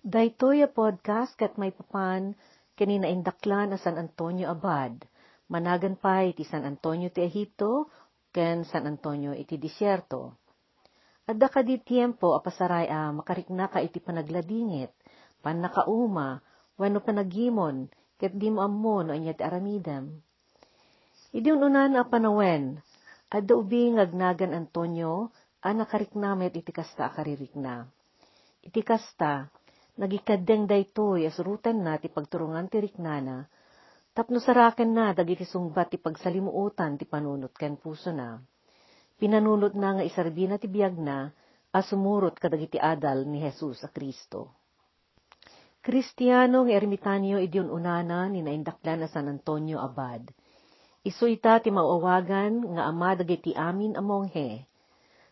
Daytoy a podcast kat may papan kanina indaklan a San Antonio Abad. Managan pa iti San Antonio ti Egipto ken San Antonio iti disyerto. Adda ka di tiempo a pasaray a makarikna ka iti panagladingit, pan nakauma, wano panagimon, ket di mo ammo no anya ti aramidam. Idi unan a panawen, adda ubi ngagnagan Antonio, a nakariknamet iti kasta a karirikna. Iti kasta, nagikadeng daytoy as rutan na ti pagturungan ti riknana, tapno saraken na dagiti sungbat ti pagsalimuutan ti panunot ken puso na. Pinanunot na nga isarbi na ti biyag na, as sumurot kadagiti adal ni Jesus a Kristo. Kristiyano ng ermitanyo idiyon unana ni naindaklan na San Antonio Abad. Isu ita ti mauawagan nga ama dagiti amin a monghe.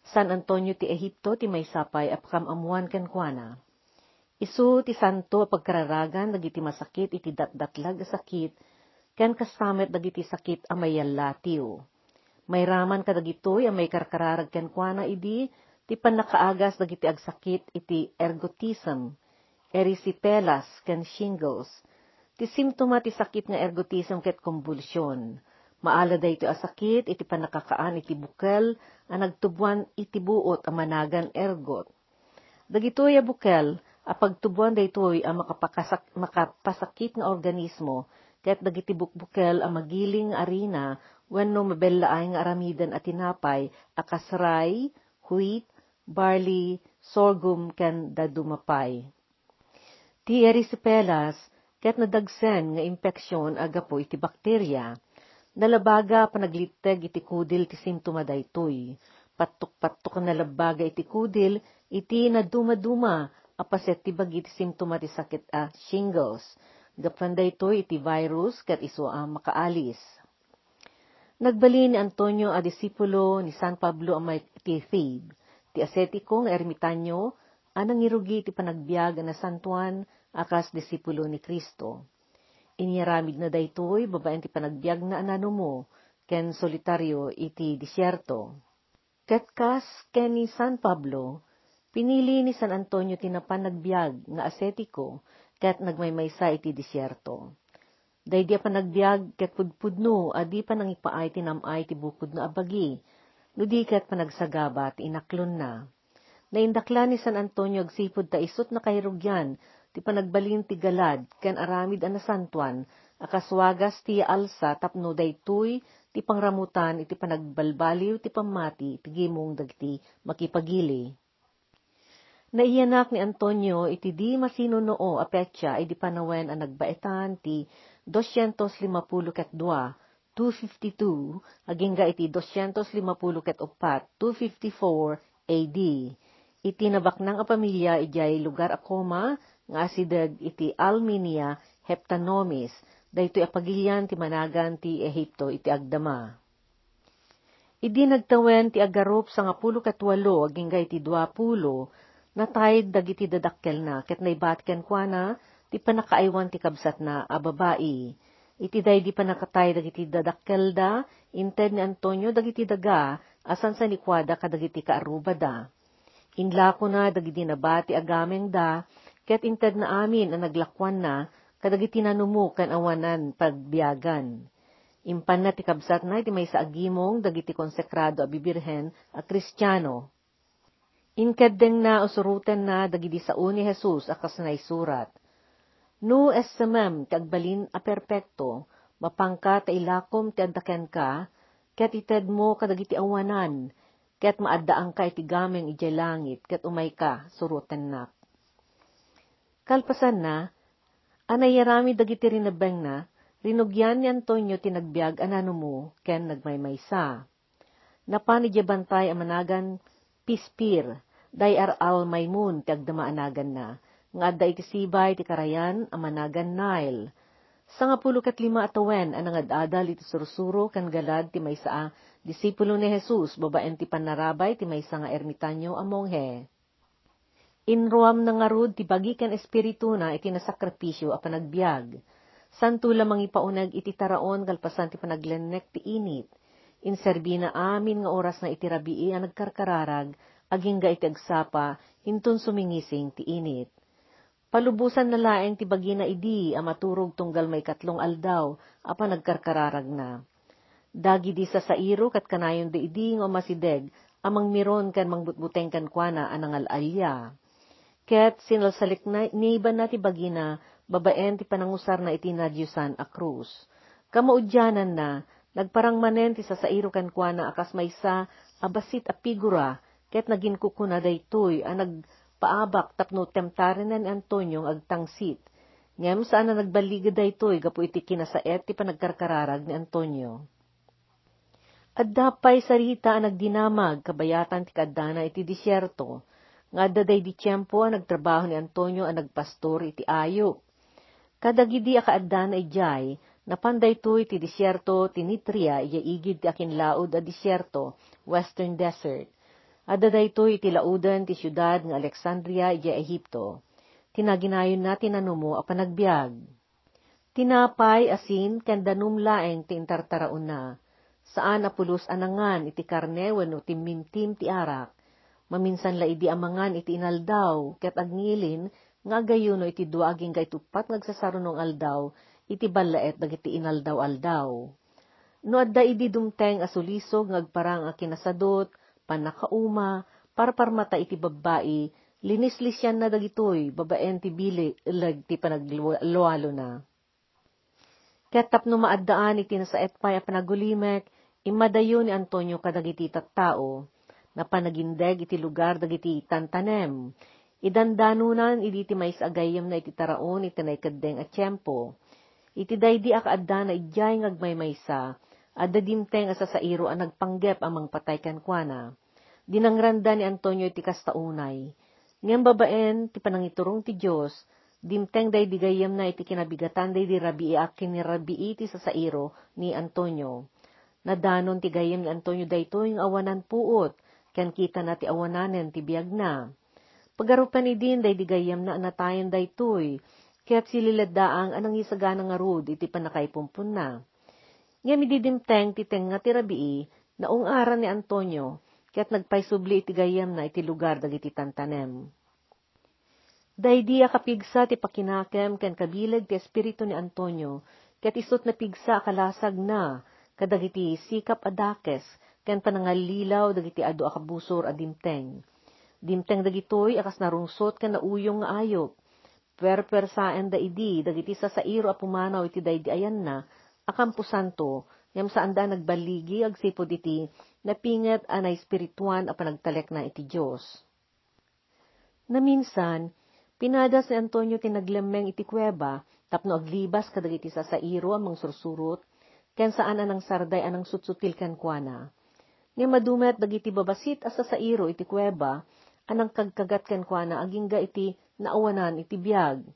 San Antonio ti Ehipto ti may sapay apakam amuan ken kuana. Isu ti santo pagkararagan dagiti masakit iti datdatlag sakit ken kasamet dagiti sakit a mayallatiw may raman kadagitoy a may karkararag ken kuana idi ti panakaagas dagiti agsakit iti ergotism, erysipelas ken shingles. Ti simptoma ti sakit nga ergotism ket konvulsyon. Maala dayto a sakit iti panakakaan iti bukel a nagtubuan iti buot a managan ergot. Dagitoy a bukel a pagtubuan daytoy a makapakasak, makapasakit nga organismo ket dagiti bukbukel a magiling arena wenno mabelaay nga aramidan at tinapay akas ray, wheat, barley, sorghum ken dadumapay. Ti erysipelas ket nadagsen nga impeksyon agapo iti bakterya. Nalabaga panagliteg iti kudil ti simptoma daytoy. Patuk-patuk na labaga iti kudil iti naduma-duma apaset ti bagi ti simptoma ti sakit a shingles. Gapan daytoy iti virus ket iso a makaalis Nagbali ni Antonio a disipulo ni San Pablo ang may ti Thebe, ti asetiko nga ermitanyo, anang irugi ti panagbiag na San Juan akas disipulo ni Kristo. Inyaramid na daytoy babaen ti panagbiag na anano mo, ken solitaryo iti disyerto. Ketkas ken ni San Pablo, pinili ni San Antonio ti napanagbiag nga asetiko ket nagmaymaysa iti disyerto Daydi pa nagbiag ket pudpudno, adi pa nang ipaay tinamay ti bukod na abagi. No di ket panagsagabat, inaklon na. Naindakla ni San Antonio agsipod ta isot na kairugyan, ti panagbalin ti galad, ken aramid ana santuan, akaswagas ti alsa tapno daytoy ti pangramutan iti panagbalbaliw ti pamati ti gimong dagti makipagili. Naiyanak ni Antonio iti di masino noo a petsa ay di panawen ang nagbaetan ti 250 ket 2, 252, aging ga iti 250 ket 4, 254 AD. Iti nabaknang a pamilya ijay lugar a koma nga asideg iti Alminia Heptanomis, daytoy apagilyan ti managan ti Ehipto iti agdama. Idi nagtawen ti agarup sa nga pulo ket walo aging ga iti dua natayed dagiti dadakkel na ket naibat ken kuana ti panakaaywan ti kabsat na ababai. Iti day di panakatay dagiti dadakkelda, inted ni Antonio dagiti daga, asan sa nikwada kadagiti kaarubada. Inlako na dagiti nabati agameng da, ket inted na amin ang naglakwan na, kadagiti nanumu kan awanan pagbiyagan. Impan na ti kabsat na iti may sa agimong dagiti konsekrado a bibirhen a kristyano. Inkadeng na usurutan na dagiti sa ni Jesus akas na isurat No esamem kagbalin a perpekto, mapangka ta ilakom ti addaken ka, ket ited mo kadagiti awanan, ket maaddaang ka iti gameng ijay langit, ket umay ka, surutan nak. Kalpasan na, anayarami dagiti rinabeng na, rinugyan ni Antonio tinagbiag anano mo, ken nagmaymaysa. Napanidya ang managan pispir, day aral maymun ti agdama anagan na, nga adda iti sibay ti karayan a managan Nile. Sa nga pulo kat lima atawen ang nangadadal iti sursuro kan galad ti maysa disipulo ni Jesus babaen ti panarabay ti maysa nga ermitanyo a monghe. Inruam na nga rod ti bagikan espiritu na iti nasakripisyo a panagbiag. Santo lamang ipaunag iti taraon kalpasan ti panaglenek ti init. Inserbi na amin nga oras na iti rabii a nagkarkararag, aging ga iti agsapa, hintun sumingising ti init Palubusan na laeng ti bagina idi, a maturog tunggal may katlong aldaw, apa nagkarkararag na. Dagi di sa sairo kat kanayon di idi nga masideg, amang miron kan mangbutbuteng kan kuana anang alalya. Ket sinalsalik na niban na ti bagina, babaen ti panangusar na iti nadyusan a krus. Kamaudyanan na, nagparang manen ti sasairo kan kuana akas maysa, abasit a figura, ket nagin kukuna daytoy, a nagpaabak tapno temtaren ni Antonio agtangsit. Ngem saan na nagbaligid daytoy, gapu iti kinasaet ti panagkarkararag ni Antonio. At dapay sarita ang nagdinamag, kabayatan ti kadana iti disyerto, nga daday di tiyempo ang nagtrabaho ni Antonio ang nagpastor iti ayo. Kadagidi a kaaddan ay jay, napanday to iti disyerto tinitria iya igid ti akin laod a disyerto, western desert. To iti laudan ti syudad nga Alexandria iya Ehipto. Tinaginayon na tinanumo a panagbiag. Tinapay asin kandanum laeng ti intartaraon na. Saan apulos anangan iti karne wano timmintim ti arak Maminsan la idi amangan iti inaldaw, ket agnilin, nga gayuno iti duaging gaitupat ngagsasarunong aldaw, iti balaet dagiti inaldaw-aldaw. No adda idi dumteng asulisog ngagparang a kinasadot, panakauma, parparmata iti babbai, linislisyan na dagitoy, babaen ti bili, ilag ti panagluwalo na. Ket tapno maaddaan iti nasaet pay a panagulimek, imadayo ni Antonio kadagiti tattao, na panagindeg iti lugar dagiti tantanem. Idandanunan iti ti mais agayam na iti taraon iti naikadeng at tiyempo. Iti daydi akaadda na ijay ngagmaymaysa, adda dimteng asa sa iro ang nagpanggep amang patay kankwana. Dinangranda ni Antonio iti kastaunay. Ngayang babaen, ti panangiturong ti Diyos, dimteng day digayam na iti kinabigatan day di rabii akin ni rabii ti sa sairo ni Antonio. Nadanon ti gayam ni Antonio dayto yung awanan puot, ken kita na ti awananen ti biag na. Pagarupan ni din day digayam na anatayan day tuy, kaya't sililadaang anang isagana nga rud iti panakaipumpun na. Ngam ididimteng ti tenga ti rabii, naong aran ni Antonio, kaya't nagpaisubli iti gayam na iti lugar dagiti tantanem. Daydi kapigsa ti pakinakem ken kabilag ti espiritu ni Antonio, ket isot na pigsa kalasag na, kadagiti sikap adakes, ken panangalilaw dagiti adu akabusor a dimteng. Dagitoy akas narungsot ken nauyong nga ayop. Perpersaen da idi dagiti sa sairo a pumanaw iti daydi ayan na akampo santo ngem saan da nagbaligi agsipod iti napinget anay espirituan a panagtalek na iti Dios. Naminsan, pinadas ni Antonio tinaglemeng iti kuweba tapno aglibas kadagiti sa sairo amang sursurot ken saan anang sarday anang sutsutil ken kuana. Nga madumet dagiti babasit asa sa iro iti kuweba, anang kagkagat ken kuana agingga iti naawanan iti biag.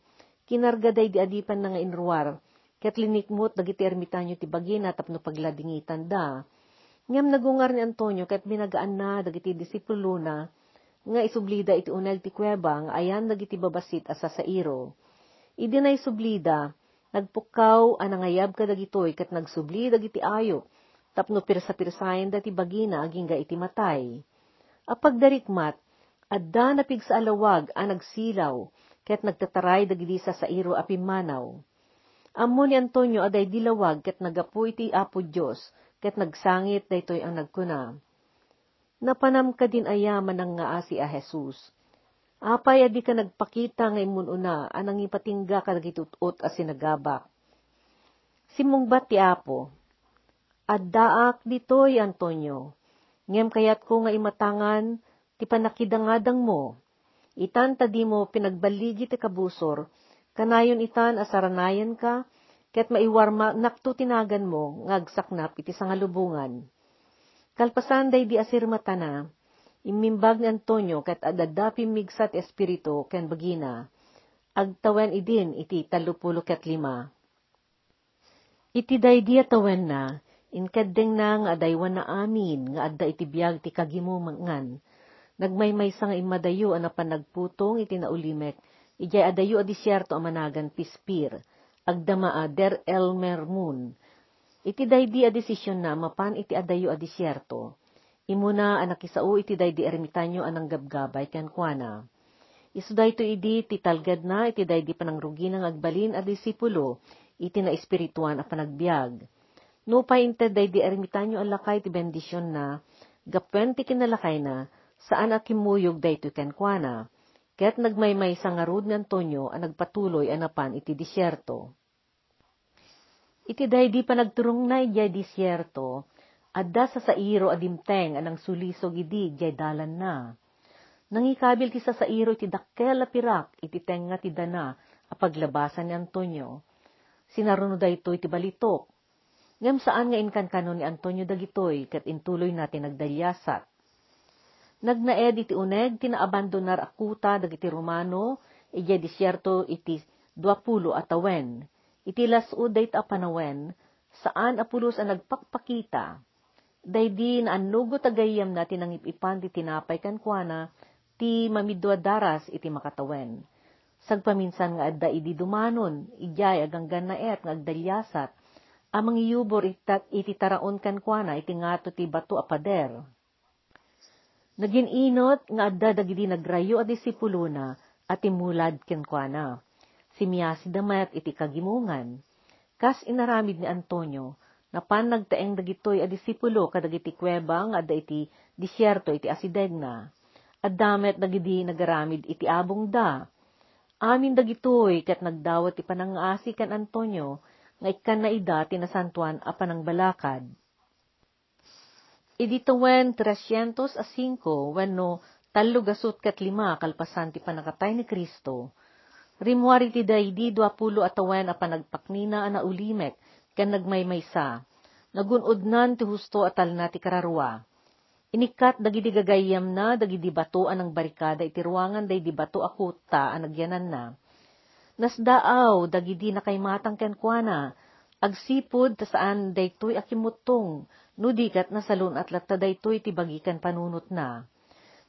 Kinargaday di adipan na nga inruar, ket linikmut dagiti ermitanyo ti bagina tapno pagladingitan da. Ngam nagungar ni Antonio ket binagaan na dagiti disipulo na, nga isublida iti uneg ti kuweba nga ayan dagiti babasit asa sa iro. Idi na isublida, nagpukaw anangayab ka dagitoy ket nagsubli dagiti ayo, tapno pirsa-pirsayan dati bagina aging ga iti matay. Apag darikmat, adda na pig sa alawag a nagsilaw, ket nagtataray dagidi sa sairo apimanaw. Ammo ni Antonio aday dilawag ket nagapu iti apo Diyos, ket nagsangit daytoy ang nagkuna. Napanam ka din ayaman ng nga asi a Jesus. Apay adi ka nagpakita nga imununa, anang ipatingga ka nagitutot as sinagabak. Simungbat ti apo, Addaak ditoy, Antonio. Ngem kayat ko nga imatangan, ti panakidangadang mo. Itan tadi mo pinagbaligi ti kabusor, kanayon itan asaranayan ka, ket maiwarma nakto tinagan mo, ngagsaknap iti sangalubungan. Kalpasan day di asir matana, imimbag ni Antonio ket adadapi migsat espiritu ken bagina, agtawen idin iti talupulo ket lima. Iti day di atawen na, Inkadeng na nga adaywan na amin, nga adda iti biyag ti kagimo mangan. Nagmaymay sa nga imadayo ana panagputong iti naulimek, ijay adayo a disyerto amanagan pispir, agdama a der elmer moon. Iti daydi a desisyon na mapan iti adayo a disyerto. Imuna anak isao iti daydi ermitanyo anang gabgabay ken kuana. Isu dayto idi ti talgad na iti daydi panangrugi ng agbalin a disipulo iti na espirituan a panagbiag. No painte daydi ermitanyo alakay ti bendisyon na gapwen kinalakay na saan a kimuyog dayto kenkwana. Ket nagmaymay sa ngarud ni Antonio a nagpatuloy anapan iti disyerto. Iti daydi pa nagturong na ijay disyerto, adda sa sairo adimteng anang sulisog idi ijay dalan na. Nangikabil ti sa sairo iti dakkel pirak iti tenga ti dana a paglabasan ni Antonio. Sinaruno dayto iti balitok. Ngem saan nga inkan kanon ni Antonio dagitoy ket intuloy natin nagdalyasat. Nagnaed iti uneg tinaabandonar akuta dagiti Romano ijay disyerto iti 20 atawen iti lasud dayta panawen, saan apulos ang nagpakpakita, daydi na anugo tagayam na tinangipipan ti tinapay kankwana, ti mamidwa daras iti makatawen. Sagpaminsan nga adda idi dumanon, ijay aganggan na et nga agdalyasat, amang iyubor iti taraon kankwana iti ngato ti bato apader. Naging inot nga adda dagidi nagrayo a disipulo na at imulad kenkwana si Miyasi damat iti kagimungan. Kas inaramid ni Antonio, na pan nagtaeng dagitoy a disipulo kadagiti kweba nga adda iti disyerto iti asidegna. At damet dagidi nagaramid iti abong da. Amin dagitoy kat nagdawat ti panangasi kan Antonio nga ikan na ida tinasantuan a panangbalakad. Idi tawen 305 wenno talo gasot kat lima kalpasan ti panakatay ni Kristo Rimwari ti daydi dwapulo atawen a panagpaknina ana ulimek, ken nagmaymaysa. Nagunudnan ti husto atal na ti kararwa. Inikat dagidi gagayam na dagidi bato anang barikada iti ruangan day di bato akuta anagyanan na. Nasdaaw dagidi nakaymatang kenkwana, agsipod ta saan daytoy akimutong, nudikat na salun at latta daytoy ti bagikan panunot na.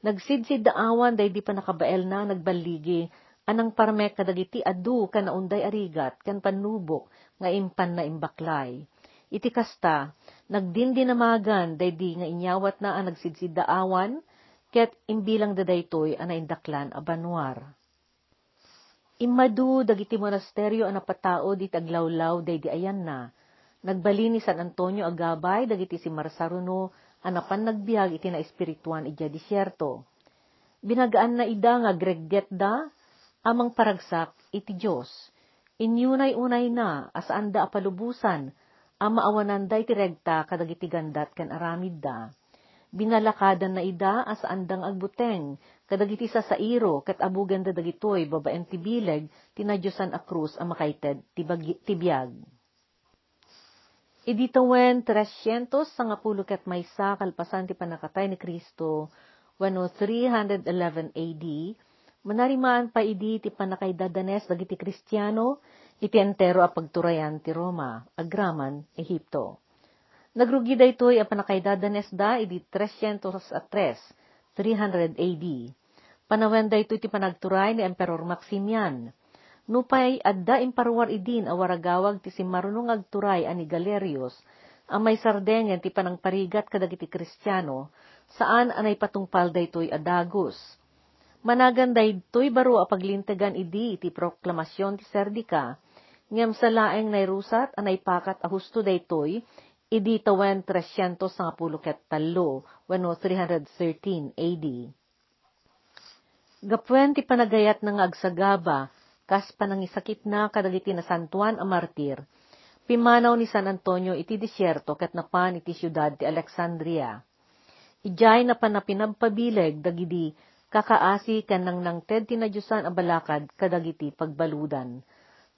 Nagsidsid daawan day di pa nakabael na nagbaligi, anang parmek kadagiti adu kan naunday arigat kan panubok nga impan na imbaklay. Iti kasta, nagdindinamagan daydi nga inyawat na ang nagsidsidaawan, ket imbilang dadaytoy ana indaklan a banwar. Imadu dagiti monasteryo ana patao di taglawlaw daydi ayan na. Nagbali ni San Antonio agabay dagiti si Marsaruno anapan nagbiag iti na espirituan ija disyerto. Binagaan na ida nga gregget da, amang paragsak iti Diyos. Inyunay-unay na, asaan da apalubusan, ama awanan da iti regta kadagiti gandat kan aramid da. Binalakadan na ida asaan dang agbuteng, kadagiti sa sairo, kat abugan da dagitoy, babaen ti bileg, tinadyosan a krus a makaited tibiyag. Iditawen 300 sangapulo ket maysa kalpasan ti panakatay ni Kristo, wano 311 AD, Manarimaan pa idi ti panakaydadanes dagiti Kristiyano, iti entero a pagturayan ti Roma, agraman, Ehipto. Nagrugi da ito'y a panakaydadanes da idi 303, 300 AD. Panawen da ito ti panagturay ni Emperor Maximian. Nupay adda imparwar idin awaragawag ti si marunong agturay ani Galerius, ang may sardengen ti panangparigat kadagiti Kristiyano, saan anay patungpal da ito'y adagos Managanday to'y baro a paglintagan idi iti proklamasyon ti Serdika, ngem sa laeng nairusat anay pakat a husto daytoy, idi tawen 310 ket talo, wano 313 AD. Gapwen ti panagayat ng agsagaba, kas panangisakit na kadagiti na santuan a martir, pimanaw ni San Antonio iti disyerto ket napan iti siyudad ti Alexandria. Ijay na panapinabpabileg dagidi kakaasi kan nang nang ted tinadyusan a balakad kadagiti pagbaludan.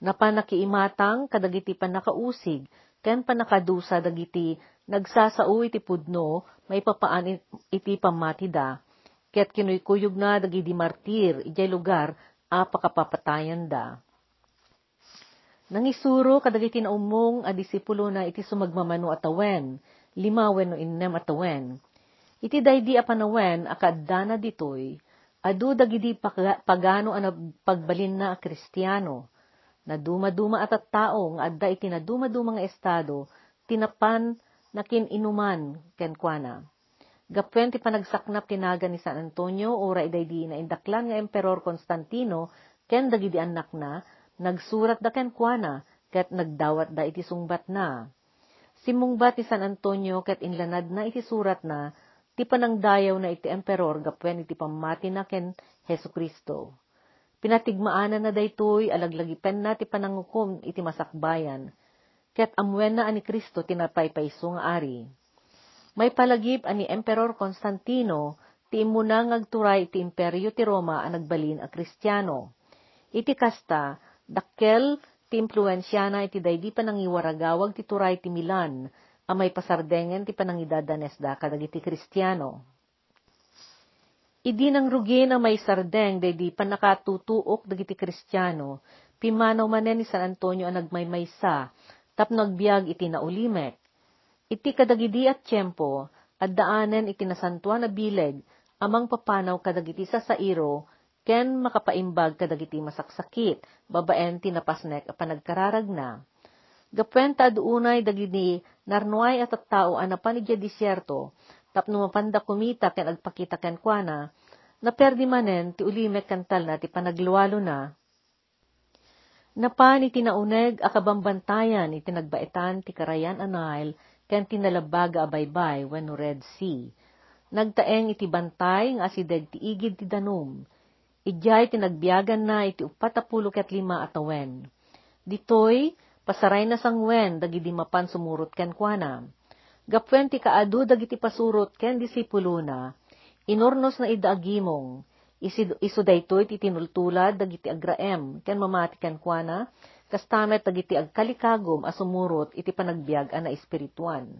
Napanakiimatang kadagiti panakausig, ken panakadusa dagiti nagsasao iti pudno, may papaan iti pamatida, ket kinuykuyog na dagiti martir, ijay lugar, a pakapapatayan da. Nangisuro kadagiti na umong a disipulo na iti sumagmamano atawen, lima wenno innem atawen. Iti daydi a panawen akadana ditoy, Adu dagidi pagano ano pagbalin na kristyano, na duma-duma at at tao nga adda iti na duma-duma nga estado, tinapan na kininuman kenkwana. Gapwen ti panagsaknap tinaga ni San Antonio, ora iday di na indaklan nga Emperor Constantino, ken dagidi anak na, nagsurat da ken kuana, ket nagdawat da iti sungbat na. Simungbat ti San Antonio ket inlanad na iti surat na, ti panangdayaw na iti emperor gapwen iti pamati na ken Heso Kristo. Pinatigmaanan na daytoy alaglagipen na ti panangukom iti masakbayan, ket amwen na ani Kristo tinapaypayso nga ari. May palagip ani Emperor Constantino ti imuna ngagturay ti imperyo ti Roma ang nagbalin a Kristiyano. Iti kasta, dakkel ti impluensyana iti daydi panangiwaragawag ti turay ti Milan, a may pasardengen ti panangidadanes da kadagiti Kristiyano. Idi nang rugi na may sardeng daydi panakatutuok dagiti Kristiyano, pimanaw manen ni San Antonio ang nagmaymaysa, tap nagbiag iti naulimek. Iti kadagidi at tiyempo, at daanen iti na bileg, amang papanaw kadagiti sa sairo, ken makapaimbag kadagiti masaksakit, babaen tinapasnek a panagkararag na. Gapwenta adunay dagiti narnuay at tao anapan iti disyerto, tapno mapanda kumita ken agpakita ken kuana, na perdi manen ti ulimek kantal na ti panagluwalo na. Napan iti akabambantayan iti nagbaitan ti karayan anail ken tinalabaga abaybay wenno Red Sea. Nagtaeng iti bantay nga asideg ti ti danum, Ijay tinagbiagan na iti upatapulo ket lima atawen. Ditoy, pasaray na sangwen dagidi mapan sumurot ken kuana. Gapwen ti kaadu dagiti pasurot ken disipulo na, inornos na idaagimong, isu daytoy ti tinultulad dagiti agraem ken mamati ken kuana, kastamet dagiti agkalikagom a sumurot iti panagbiag na espirituan.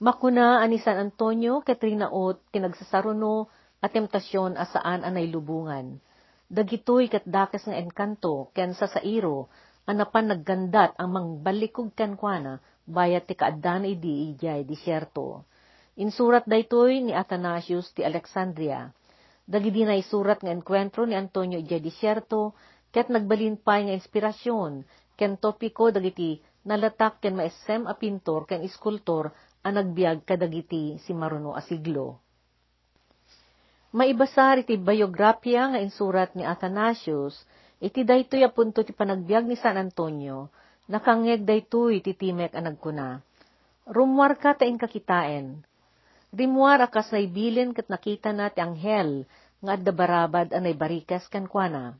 Makuna ani San Antonio ket rinaot tinagsasaruno at temptasyon asaan anay lubungan. Dagitoy kat dakes nga enkanto, ken sa sairo, anapan naggandat ang mangbalikog ken kuana, bayat ti kaaddan idi ijay disyerto. Insurat daytoy ni Athanasius ti Alexandria. Dagidi na isurat nga enkwentro ni Antonio ijay disyerto, ket nagbalinpay nga inspirasyon, ken topiko dagiti nalatak ken maesem a pintor ken iskultor a nagbiag kadagiti si maruno a siglo. Maibasar iti biografya nga insurat ni Athanasius, iti daytoy apunto ti panagbiag ni San Antonio, nakangeg daytoy ti timek a nagkuna. Rumwar ka ta kakitaen. Rimwar akas naibilin kat nakita na ti anghel, nga adda barabad anay barikas kan kuana.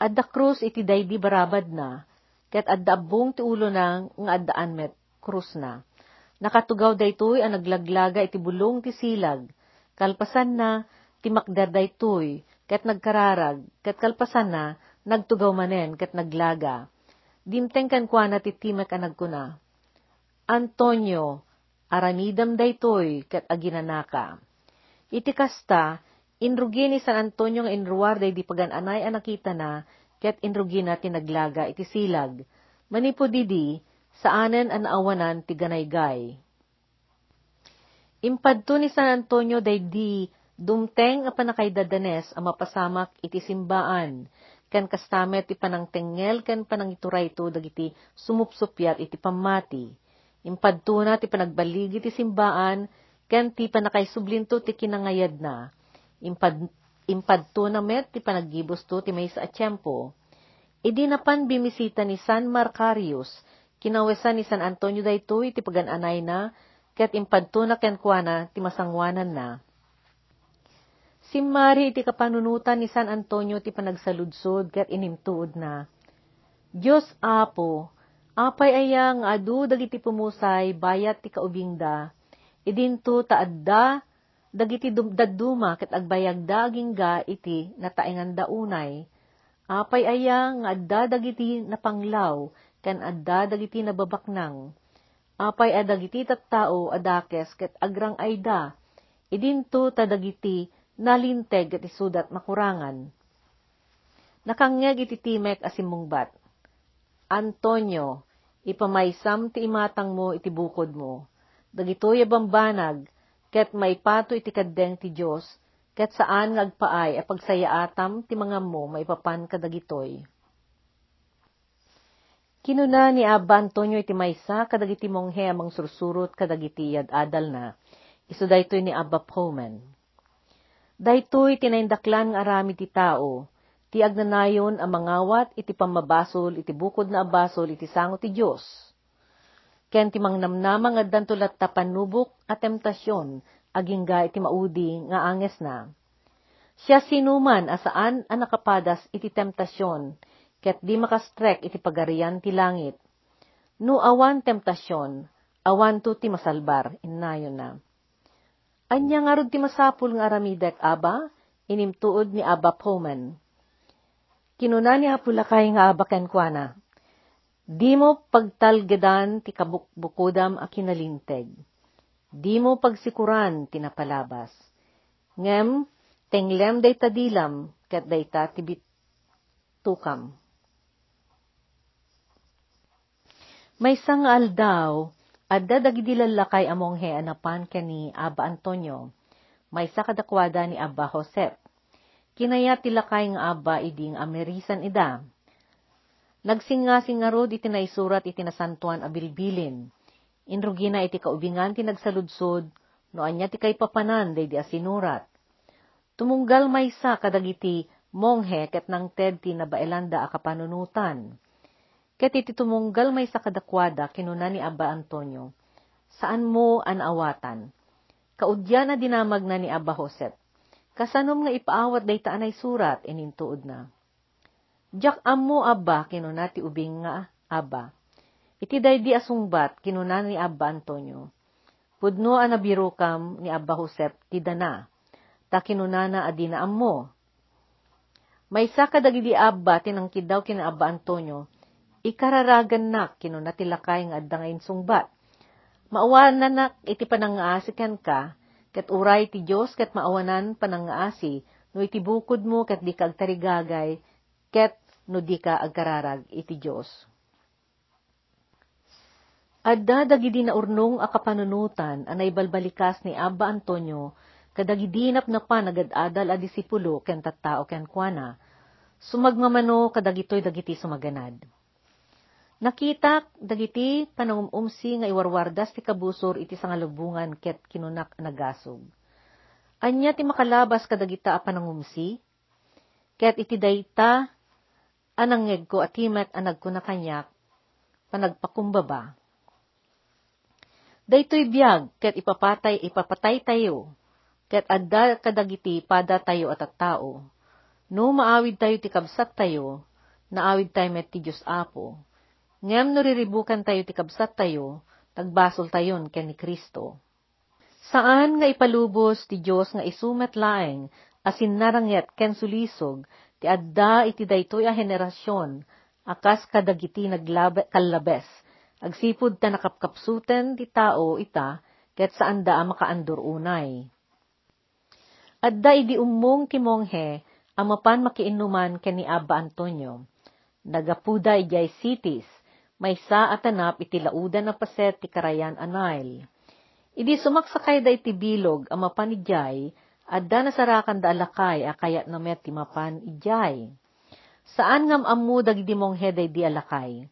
Adda krus iti daydi barabad na, ket adda abong ti ulo na nga addaan met krus na. Nakatugaw daytoy ang naglaglaga iti bulong ti silag, kalpasan na, timakder daytoy, ket nagkararag, ket kalpasan na, nagtugaw manen, ket naglaga. Dimteng kan kwa na titimek anag ko na. Antonio, aramidam daytoy, ket aginanaka. Iti kasta, inrugi ni San Antonio nga inruar day di pagananay anakita na, ket inrugi na tinaglaga iti silag. Manipo didi, saanen an awanan ti ganaygay. Impadto ni San Antonio day di Dumteng a panakaydadanes a mapasamak iti simbaan, ken kastamet ti panangtengel ken panangituray to dagiti sumupsupyat iti pamati. Impadtuna ti panagbaligi ti simbaan, ken ti panakaisublinto ti kinangayad na. Impad, impadto na met ti panagibos to ti may sa atyempo. Idi napan bimisita ni San Marcarius, kinawesan ni San Antonio daytoy ti pagananay na, ket impadto na ken kuana ti masangwanan na Si Mari iti kapanunutan ni San Antonio ti panagsaludsod ket inimtuod na. Diyos Apo, apay ayang adu dagiti pumusay bayat ti kaubingda, idinto taadda dagiti dadduma ket agbayagda agingga iti nataengan daunay. Apay ayang adda dagiti napanglaw ken adda dagiti nababaknang. Apay adagiti tattao adakes ket agrang ayda, idinto ta dagiti nalinteg at isudat makurangan. Nakangeg iti timek asimungbat. Antonio, ipamaysam ti imatang mo iti bukod mo. Dagitoy bambanag, ket may pato iti kaddeng ti Diyos, ket saan ngagpaay a pagsayaatam ti mga mo maipapan kadagitoy. Kinuna ni Aba Antonio iti maysa kadagiti monghe amang sursurot kadagiti adal na Iso daytoy ni Abba Pullman. Daytoy tinaindaklan nga arami ti tao, ti agnanayon ang mangawat iti pamabasol iti bukod na abasol iti sango ti Dios. Ken ti mangnamnamang addan tulat ta panubok at temptasyon agingga iti maudi nga anges na. Siya sinuman asaan ang nakapadas iti temptasyon, ket di makastrek iti pagarian ti langit. No awan temptasyon, awan to ti masalbar, innayon na. Anya nga ti masapul nga aramidek aba, inimtuod ni Aba Pullman. Kinuna ni Apulakay nga aba kenkwana. Di mo pagtalgedan ti kabukbukudam a kinalinteg. Di mo pagsikuran tinapalabas. Ngem, tenglem day tadilam, ket day ta tibit tukam. May sangal daw, Adda dagiti lalakay among he anapan kani Aba Antonio, may sakadakwada ni Aba Josep. Kinaya tilakay nga Aba iding amerisan ida. Nagsinga-singarod iti naisurat iti nasantuan abilbilin. Inrugina iti kaubingan ti nagsaludsod, no anya ti kay papanan day di asinurat. Tumunggal maysa kadagiti monghe ket nang ted ti nabaelanda a kapanunutan Ket iti tumunggal may sakadakwada kinuna ni Aba Antonio, saan mo anawatan? Kaudya na dinamag na ni Aba Josep. Kasanom nga ipaawat day taanay surat, inintuod na. Diyak amo Aba, kinuna ti ubing nga Aba. Iti day di asungbat, kinuna ni Aba Antonio. Pudno anabiro kam ni Aba Josep ti dana, ta kinunana adina ammo. May sakadagidi Aba tinangkid daw kina Aba Antonio, ikararagan na kinuna tilakay nga adda nga insungbat. Maawanan na iti panangaasikan ka, kat uray ti Diyos kat maawanan panangaasi, no iti bukod mo kat di ka agtarigagay, ket no di ka agkararag iti Diyos. Adda dagidi na urnong akapanunutan anay balbalikas ni Abba Antonio kadagidinap na pa nagadadal a disipulo ken tattao ken kuana, sumagmamano kadagitoy dagiti sumaganad. Nakita dagiti panangumumsi nga iwarwardas ti kabusor iti sangalubungan ket kinunak nagasog. Anya ti makalabas kadagita a panangumsi? Ket iti dayta anangeg ko atimet anag ko na kanyak panagpakumbaba. Daytoy biyag ket ipapatay ipapatay tayo ket adda kadagiti pada tayo at tao. No maawid tayo ti kabsat tayo, naawid tayo met ti Diyos Apo Ngem nuriribukan tayo ti kabsat tayo, tagbasol tayon ken ni Kristo. Saan nga ipalubos ti Dios nga isumet laeng asin narangyat ken sulisog ti adda iti daytoy a henerasyon akas kadagiti naglabe kallabes agsipud ta nakapkapsuten ti tao ita ket saan da makaandur unay. Adda idi ummong ti monghe amapan makiinuman ken ni Abba Antonio. Nagapuda ijay cities may sa atanap iti laudan na paset ti karayan anail. Idi sumaksakay da iti bilog ang mapan ijay, adda nasarakan da alakay a kayat na met ti mapan ijay. Saan ngam ammo dagiti mong heday di alakay?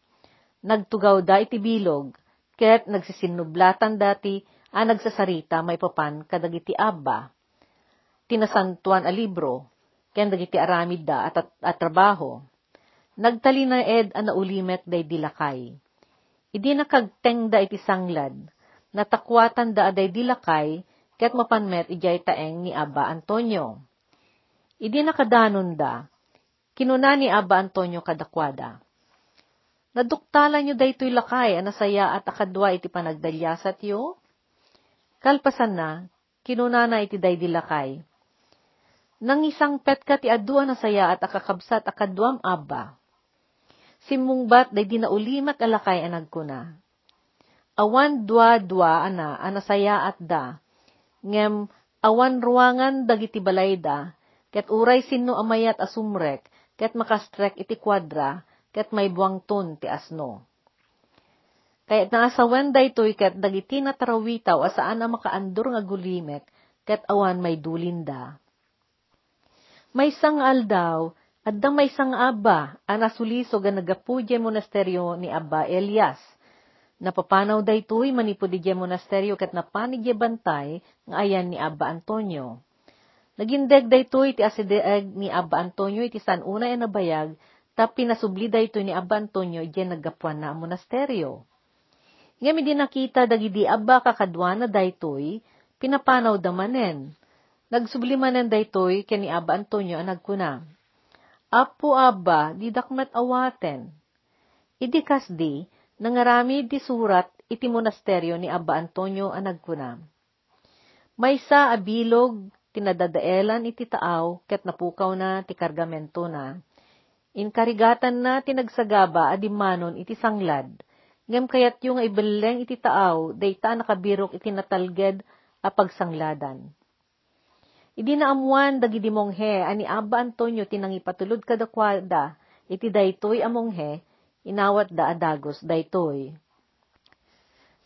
Nagtugaw da iti bilog, ket nagsisinublatan dati a nagsasarita may papan kadagiti abba. Tinasantuan a libro, ken dagiti aramid da at, at, at trabaho Nagtali na ed ana ulimet day dilakay. Idi nakagteng da iti sanglad, natakwatan da aday dilakay, ket mapanmet ijay taeng ni Aba Antonio. Idi nakadanon da, kinuna ni Aba Antonio kadakwada. Naduktalan nyo daytoy lakay, anasaya at akadwa iti panagdalyasat yo? Kalpasan na, kinuna na iti day dilakay. Nang isang pet ka ti adwa na saya at akakabsat akadwam abba simungbat day dinaulimat alakay anag ko na. Awan dua-dua ana, anasaya at da. Ngem, awan ruangan dagiti balayda, ket uray sinno amayat asumrek, ket makastrek iti kwadra, ket may buwangton ti asno. Kaya naasawan da ito'y ket dagiti natarawitaw asaan na makaandur nga gulimek, ket awan may dulinda. May sangal daw, Addang may isang aba, anasuliso ga nagapudya monasteryo ni Abba Elias. Napapanaw daytoy manipod di monasteryo ket napanig bantay nga ayan ni Abba Antonio. Nagindeg daytoy ti asideeg ni Abba Antonio iti san una e nabayag tappi nasubli daytoy ni Abba Antonio iti naggapuan na monasteryo. Ngami di nakita dagidi Abba kakadwa na daytoy pinapanaw damanen. Nagsublimanen daytoy ken ni Abba Antonio ang nagkuna. Apo Abba, di dakmet awaten. Idi kasdi, nangarami di surat iti monasteryo ni Abba Antonio ang nagkuna. Maysa abilog tinadadaelan iti taaw ket napukaw na ti kargamento na. Inkarigatan na tinagsagaba adimanon iti sanglad. Ngem kayat yung ibeleng iti taaw, dayta nakabirok iti natalged a pagsanglada. Idi naamuan dagidi monghe ani Abba Antonio tinangipatulod kadakwada iti daytoy amonghe inawat da adagos daytoy.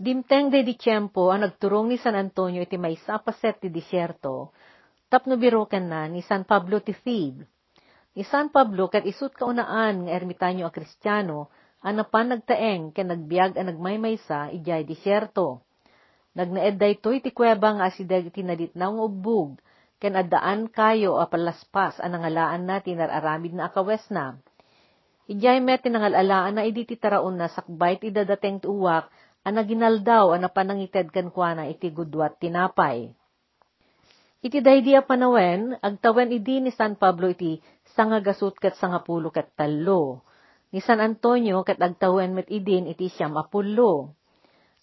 Dimteng de di tiyempo ang nagturong ni San Antonio iti may sapaset ti disyerto, tapno biroken na ni San Pablo ti Thebe. Ni San Pablo kat isut kaunaan nga ermitanyo a kristyano, anapan nagtaeng ken nagbiag a nagmaymaysa ijay disyerto. Nagnaed daytoy ti kuweba nga asideg iti naditnaw nga ubbog, ken addaan kayo a palaspas a nangalaan na tinararamid na akawes na Ijay met tinangalalaan na idi ti taraon na sakbay ti dadateng ti uwak, ana ginaldaw ana panangited kan kuana iti gudwat tinapay. Iti daydi a panawen, agtawen idi ni San Pablo iti sangagasut kat sangapulo kat tallo. Ni San Antonio kat agtawen met idin iti siyam apullo.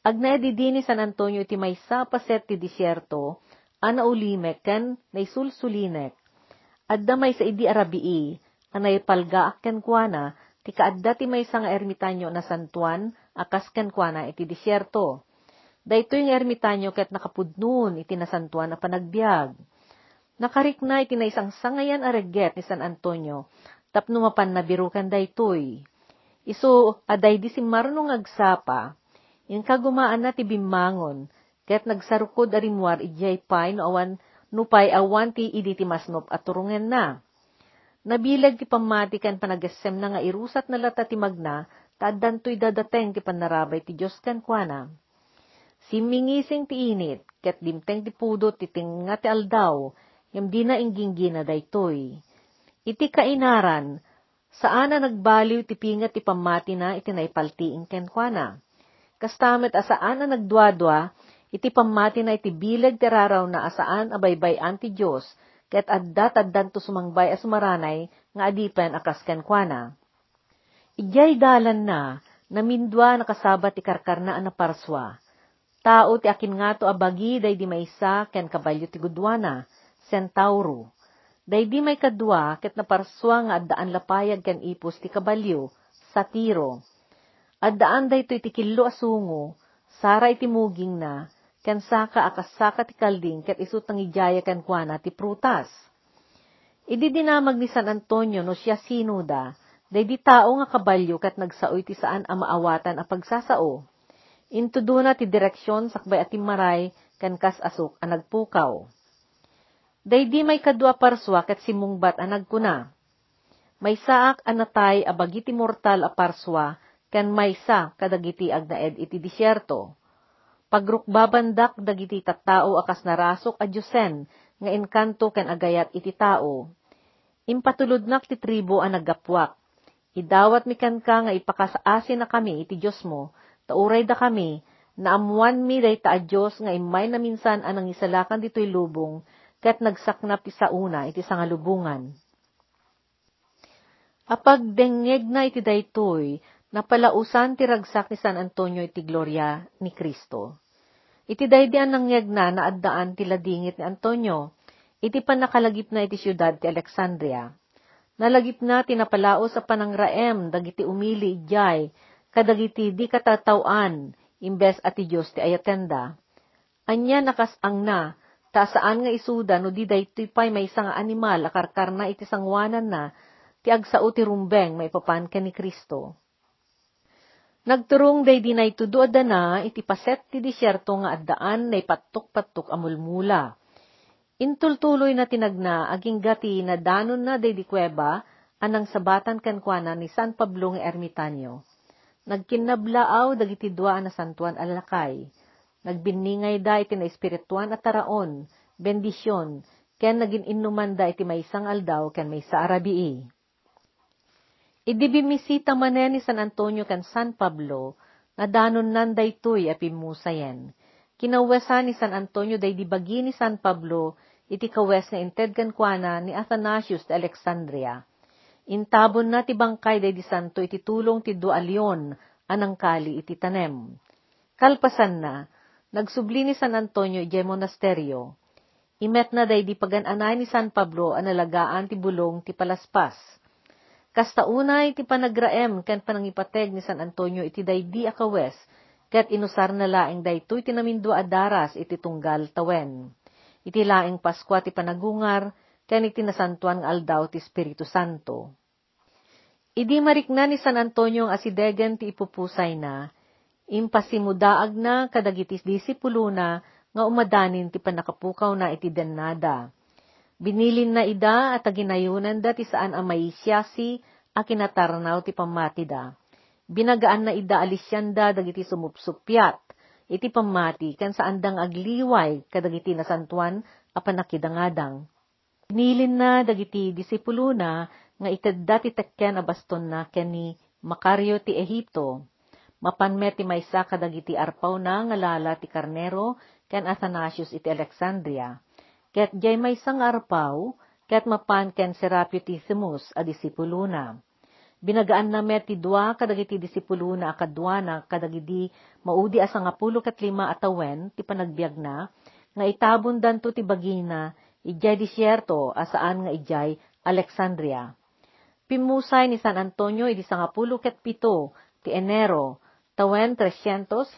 Agnaed idi ni San Antonio iti may sapaset ti disyerto, ana ulimek ken naisulsulinek. Adda may sa idi arabii, anay palgaak ken kuana, ti kaadda ti may nga ermitanyo na santuan, akas ken kuana iti disyerto. Daytoy nga ermitanyo ket nakapudnun iti nasantuan a panagbiag. Nakarikna iti naisang sangayan aregget ni San Antonio, tapno mapan nabirukan daytoy. Iso aday di si marunong agsapa, in kagumaan na ti bimangon, ket nagsarukod arimwar ijay pay no awan nupay awan ti idi masnop at turungen na Nabilag ti pamatikan panagasem na nga irusat na lata ti magna, taaddan to'y dadateng ti panarabay ti Diyos kan kuana. Simingising ti init, ket dimteng ti pudot ti tinga ti aldaw, yam di na ingginggi daytoy. Iti kainaran, saan na nagbaliw ti pingat ti pamati na iti naipaltiin ken kuana. Kastamet asaan na nagdwadwa, iti pamati na iti bilag ti raraw na asaan abaybayan ti Diyos, ket adda taddan to sumangbay as maranay nga adipen akas kenkwana. Ijay dalan na, namindwa nakasabat ti karkarna na parswa. Tao ti akin nga to abagi day di maysa ken kabalyo ti gudwana, centauro. Day di may kadwa ket naparswa nga addaan lapayag ken ipos ti kabalyo, satiro. Addaan day to iti kilo asungo, sara iti muging na, ken saka akasaka ti kalding ket isut ng ijaya ken kuana ti prutas. Idi dinamag ni San Antonio no siya sinuda, day di tao nga kabalyo ket nagsaoy ti saan a maawatan a pagsasao. Intuduna ti direksyon sakbay at maray ken kas asok a nagpukaw. Day di may kadwa parswa ket simungbat a nagkuna. May saak anatay a bagiti mortal a parswa ken may sa kadagiti agnaed iti disyerto pagrukbabandak dagiti tattao akas narasok a Diyosen nga enkanto ken agayat iti tao. Impatulodnak ti tribo a naggapwak. Idawat mi kan ka nga ipakasaasin na kami iti Diyos mo, tauray da kami, naamuan mi day ta a Diyos nga imay na minsan anang isalakan dito'y lubong, kat nagsaknap ti sauna iti sangalubungan. Apag dengeg na iti daytoy, napalausan ti ragsak ni San Antonio iti gloria ni Kristo. Iti daydian nangyag na naaddaan ti ladingit ni Antonio, iti panakalagip na iti siyudad ti Alexandria. Nalagip na tinapalao sa panangraem dagiti umili ijay, kadagiti di katatawan, imbes ati Diyos ti ayatenda. Anya nakasang na, ta saan nga isuda no di daytoy pay may isang animal akarkar na iti sangwanan na, ti agsao ti rumbeng may papan ni Kristo. Nagturong day di na itudo na iti paset ti disyerto nga addaan na ipatok-patok amulmula. Intultuloy na tinagna aging gati na danon na day di kuweba anang sabatan kankwana ni San Pablo nga ermitanyo. Nagkinablaaw dagiti dua na santuan alakay. Nagbiningay da iti na espirituan at taraon, bendisyon, ken naging inuman da iti maysang aldaw ken may sa arabii. Idi bimisita manen ni San Antonio ken San Pablo, nadanon nan daytoy a pimusayen. Kinawesan ni San Antonio day dibagi ni San Pablo, iti kawes nga inted kankwana ni Athanasius de Alexandria. Intabon na ti bangkay day di santo iti tulong ti dualyon anang kali iti tanem. Kalpasan na, nagsubli ni San Antonio iti monasteryo. Imet na day di pagananay ni San Pablo ang nalagaan ti bulong ti palaspas. Kastaunay ti panagraem ken panangipateg ni San Antonio iti day di akawes, ket inusar na laing daytoy tinamindu adaras iti tunggal tawen. Iti laing Pasko ti panagungar, ken iti nasantuan nga aldaw ti Espiritu Santo. Idi marikna ni San Antonio ang asidegen ti ipupusay na, impasimudaag na kadagitis disipulo na nga umadanin ti panakapukaw na iti dennada. Binilin na ida at aginayunan da ti saan ang maisyasi a kinatarnaw ti pamati da. Binagaan na ida alisyanda dagiti sumupsupyat, iti pamati kan saan dang agliway kadagiti nasantuan a panakidangadang. Binilin na dagiti disipulo na nga itadda ti tekken a baston na ken ni Macario ti Ehipto. Mapanmet ti maysa kadagiti arpaw na nga lala ti Karnero ken Athanasius iti Alexandria. Ket jay maysa nga arpaw, ket mapan ken Serapio ti Simus a disipulo na. Binagaan na met ti dua kadagiti disipulo na akadwana kadagidi maudi asa nga pulo ket lima atawen ti panagbiag na, nga itabon danto ti bagina, ijay disyerto asaan nga ijay Alexandria pimusay ni San Antonio idi sangapulo ket pito ti Enero, tawen 350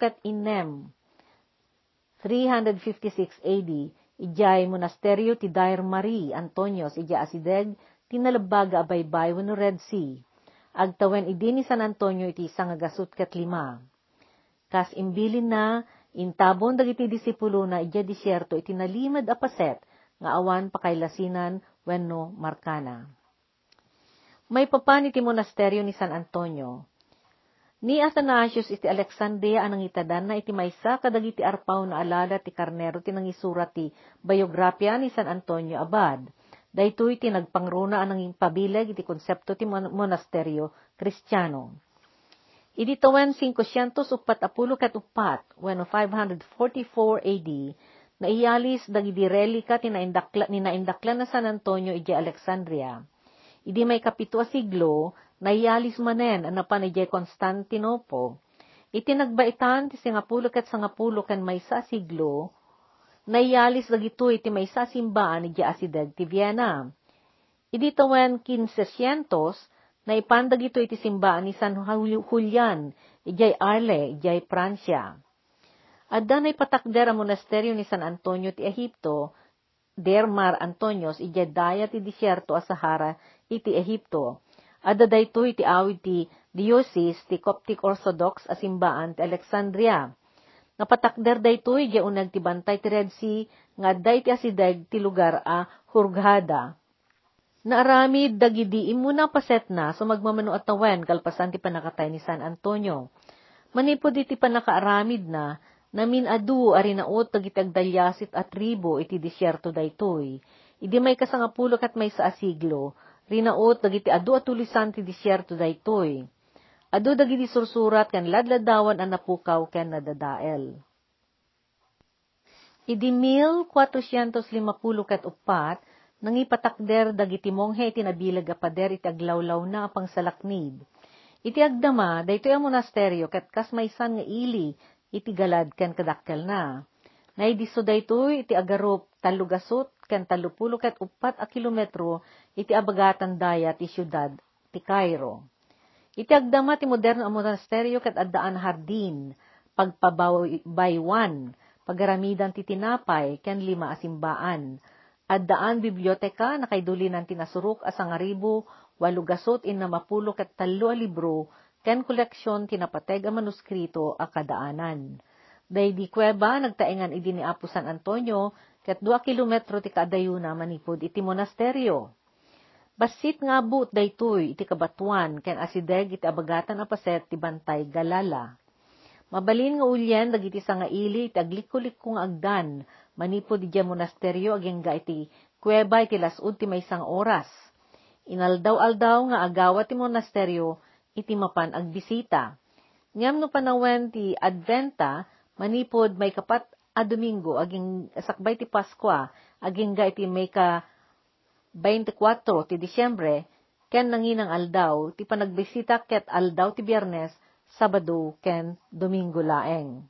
ket inem. 356 AD, ijay monasteryo ti Dair Marie Antonios ija asideg tinalabaga abaybay wano Red Sea. Agtawen idi ni San Antonio iti sangagasut ket lima. Kas imbilin na, intabon dagiti disipulo na ija disyerto iti nalimad apaset nga awan pakailasinan wenno markana may papan iti monasteryo ni San Antonio. Ni Athanasius iti Alexandria anang itadan na iti maysa kadagiti arpaw na alala ti Karnero tinangisurat ti biografya ni San Antonio Abad. Daytoy ti nagpangruna anang pabileg iti konsepto ti monasteryo kristyano. Idi tawen 500 upat apulo kat upat, when 544 AD, na iyalis dagiti relika ti naindakla, ni naindakla na San Antonio iti Alexandria Idi may kapitwa siglo, nayalis manen ang napanijay Constantinopo. Iti nagbaitan ti singapulo ket sangapulo ken may sa siglo, nayalis dagito iti may sa simbaan iti asideg ti Vienna. Idi tawen 1500, na ipandag ito iti simbaan ni San Julian, ijay Arle, ijay Pransya. Adda na ipatakder ang monasteryo ni San Antonio ti Ehipto, Dermar Antonios, ijay daya ti disyerto a Sahara, iti Ehipto. Adda daytoy iti awid ti diocese ti Coptic Orthodox a simbaan ti Alexandria. Napatakder daytoy di unag ti bantay ti Red Sea nga adda iti asideg ti lugar a Hurghada. Naaramid dagidi imuna paset na so magmamano at tawen kalpasan ti panakatay ni San Antonio. Manipod iti panakaaramid na namin adu ari naot dagiti agdalyasit at tribo iti disyerto daytoy. Idi may kasangapulo kat may sa asiglo, rinaot dagiti adu atulisan ti disyerto daytoy. Adu dagiti sursurat ken ladladawan ang napukaw ken nadadael. Idi 1450 ket upat, nangipatakder dagiti monghe iti nabilag a pader iti aglawlaw na apang salaknid. Iti agdama, daytoy ang monasteryo ket kas maysan nga ili iti galad ken kadakkel na. Naidiso daytoy iti agarup talugasot ken talupulo ket upat a kilometro iti abagatan daya ti syudad ti Cairo. Iti agdama ti moderno a monasteryo ket addaan hardin, pagpabaywan, pagaramidan ti tinapay ken lima asimbaan. Addaan biblioteka na kay dulinan tinasurok asang aribo, walugasot in na mapulo ket talo a libro, ken koleksyon tinapateg a manuskrito a kadaanan. Day di kuweba, nagtaengan idi ni Apo San Antonio, ket 2 kilometro ti kadayuna manipod iti monasteryo. Basit nga but daytoy iti kabatuan ken asideg iti abagatan a paset ti bantay galala. Mabalin nga ulyen dagiti sangaili iti aglikko-likko nga agdan manipod iti monasteryo agengga iti kuweba iti lasud ti maysang oras. Inaldaw-aldaw nga agawa ti monasteryo iti mapan agbisita. Ngem no panawen ti Adventa manipod may kapat a Domingo aging sakbay ti Paskwa agingga iti may ka 24 ti Disyembre ken nanginang aldaw ti panagbisita ket aldaw ti Biyernes, Sabado ken Domingo laeng.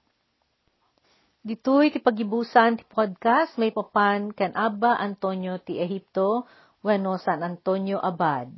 Ditoy ti pagibusan ti podcast may papan ken Abba Antonio ti Ehipto wenno San Antonio Abad.